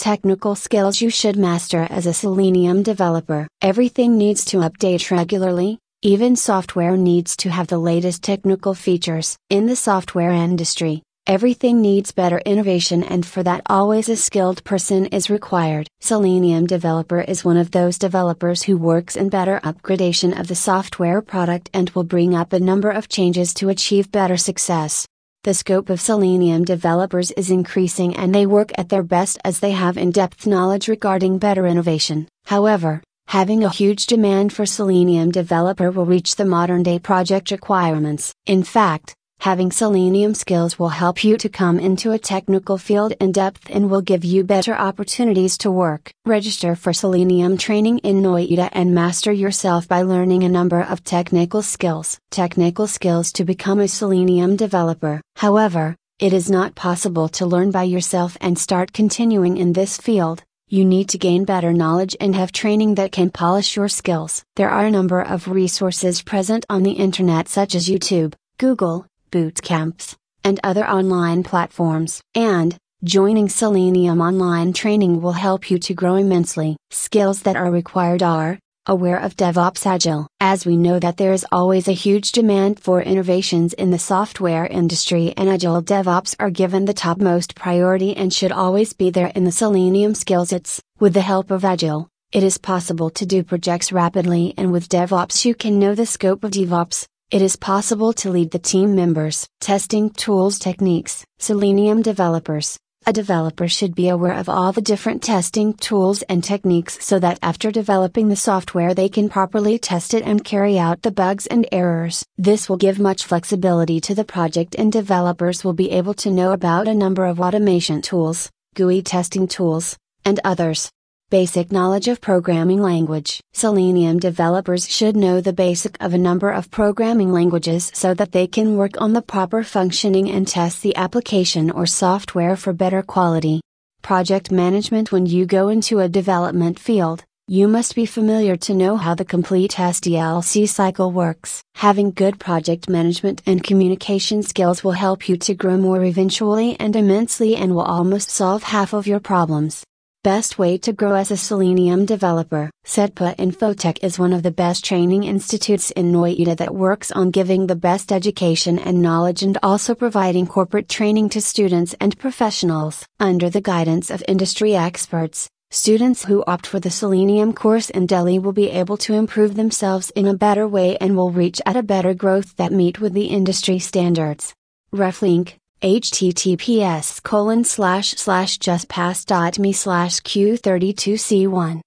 Technical skills you should master as a Selenium developer. Everything needs to update regularly, even software needs to have the latest technical features. In the software industry, everything needs better innovation and for that always a skilled person is required. Selenium developer is one of those developers who works in better upgradation of the software product and will bring up a number of changes to achieve better success. The scope of Selenium developers is increasing and they work at their best as they have in depth knowledge regarding better innovation. However, having a huge demand for Selenium developer will reach the modern day project requirements. In fact, Having Selenium skills will help you to come into a technical field in depth and will give you better opportunities to work. Register for Selenium training in Noida and master yourself by learning a number of technical skills. Technical skills to become a Selenium developer. However, it is not possible to learn by yourself and start continuing in this field. You need to gain better knowledge and have training that can polish your skills. There are a number of resources present on the internet such as YouTube, Google, boot camps, and other online platforms. And, joining Selenium online training will help you to grow immensely. Skills that are required are, aware of DevOps Agile. As we know that there is always a huge demand for innovations in the software industry and Agile DevOps are given the topmost priority and should always be there in the Selenium skills it's, with the help of Agile, it is possible to do projects rapidly and with DevOps you can know the scope of DevOps, it is possible to lead the team members. Testing tools techniques. Selenium developers. A developer should be aware of all the different testing tools and techniques so that after developing the software they can properly test it and carry out the bugs and errors. This will give much flexibility to the project and developers will be able to know about a number of automation tools, GUI testing tools, and others. Basic knowledge of programming language. Selenium developers should know the basic of a number of programming languages so that they can work on the proper functioning and test the application or software for better quality. Project management When you go into a development field, you must be familiar to know how the complete SDLC cycle works. Having good project management and communication skills will help you to grow more eventually and immensely and will almost solve half of your problems. Best way to grow as a Selenium developer. CETPA Infotech is one of the best training institutes in Noida that works on giving the best education and knowledge and also providing corporate training to students and professionals. Under the guidance of industry experts, students who opt for the Selenium course in Delhi will be able to improve themselves in a better way and will reach at a better growth that meet with the industry standards. Ref link https colon slash slash justpaste.me slash q32c1